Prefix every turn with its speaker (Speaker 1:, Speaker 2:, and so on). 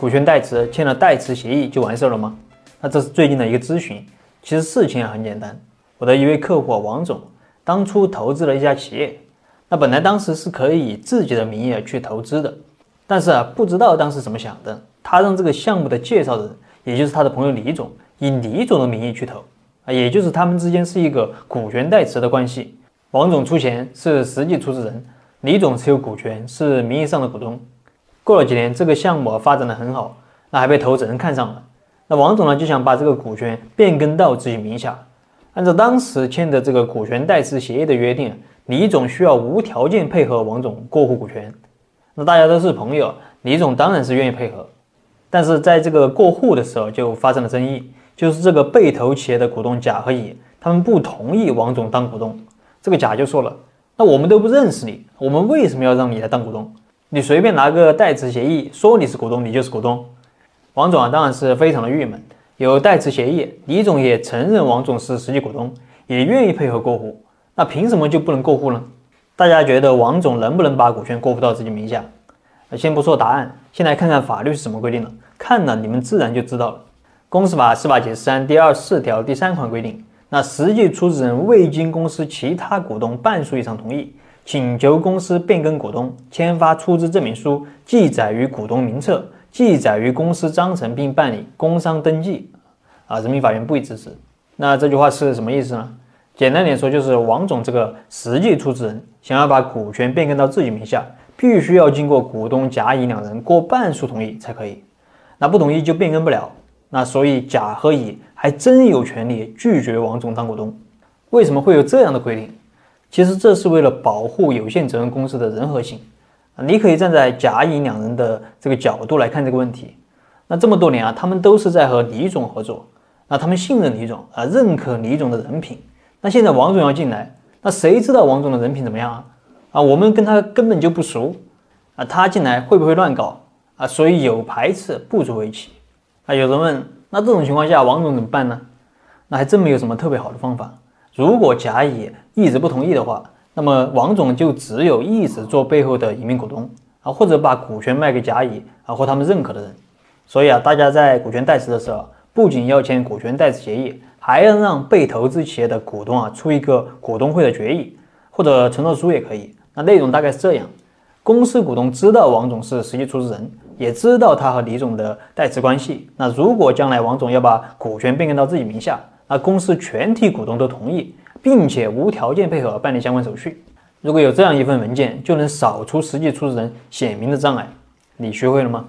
Speaker 1: 股权代持签了代持协议就完事了吗？那这是最近的一个咨询。其实事情很简单，我的一位客户王总当初投资了一家企业，那本来当时是可以以自己的名义去投资的，但是啊，不知道当时怎么想的，他让这个项目的介绍人，也就是他的朋友李总，以李总的名义去投啊，也就是他们之间是一个股权代持的关系，王总出钱是实际出资人，李总持有股权是名义上的股东。过了几年，这个项目发展的很好，那还被投资人看上了。那王总呢就想把这个股权变更到自己名下。按照当时签的这个股权代持协议的约定，李总需要无条件配合王总过户股权。那大家都是朋友，李总当然是愿意配合。但是在这个过户的时候就发生了争议，就是这个被投企业的股东甲和乙，他们不同意王总当股东。这个甲就说了：“那我们都不认识你，我们为什么要让你来当股东？”你随便拿个代持协议，说你是股东，你就是股东。王总啊，当然是非常的郁闷。有代持协议，李总也承认王总是实际股东，也愿意配合过户，那凭什么就不能过户呢？大家觉得王总能不能把股权过户到自己名下？先不说答案，先来看看法律是怎么规定的。看了你们自然就知道了。公司法司法解释三第二十四条第三款规定，那实际出资人未经公司其他股东半数以上同意。请求公司变更股东，签发出资证明书，记载于股东名册，记载于公司章程，并办理工商登记。啊，人民法院不予支持。那这句话是什么意思呢？简单点说，就是王总这个实际出资人想要把股权变更到自己名下，必须要经过股东甲、乙两人过半数同意才可以。那不同意就变更不了。那所以甲和乙还真有权利拒绝王总当股东。为什么会有这样的规定？其实这是为了保护有限责任公司的人和性啊！你可以站在甲乙两人的这个角度来看这个问题。那这么多年啊，他们都是在和李总合作，那他们信任李总啊，认可李总的人品。那现在王总要进来，那谁知道王总的人品怎么样啊？啊，我们跟他根本就不熟啊，他进来会不会乱搞啊？所以有排斥不足为奇啊。有人问，那这种情况下王总怎么办呢？那还真没有什么特别好的方法。如果甲乙一直不同意的话，那么王总就只有一直做背后的隐名股东啊，或者把股权卖给甲乙啊或他们认可的人。所以啊，大家在股权代持的时候，不仅要签股权代持协议，还要让被投资企业的股东啊出一个股东会的决议或者承诺书也可以。那内容大概是这样：公司股东知道王总是实际出资人，也知道他和李总的代持关系。那如果将来王总要把股权变更到自己名下，而公司全体股东都同意，并且无条件配合办理相关手续。如果有这样一份文件，就能扫除实际出资人显明的障碍。你学会了吗？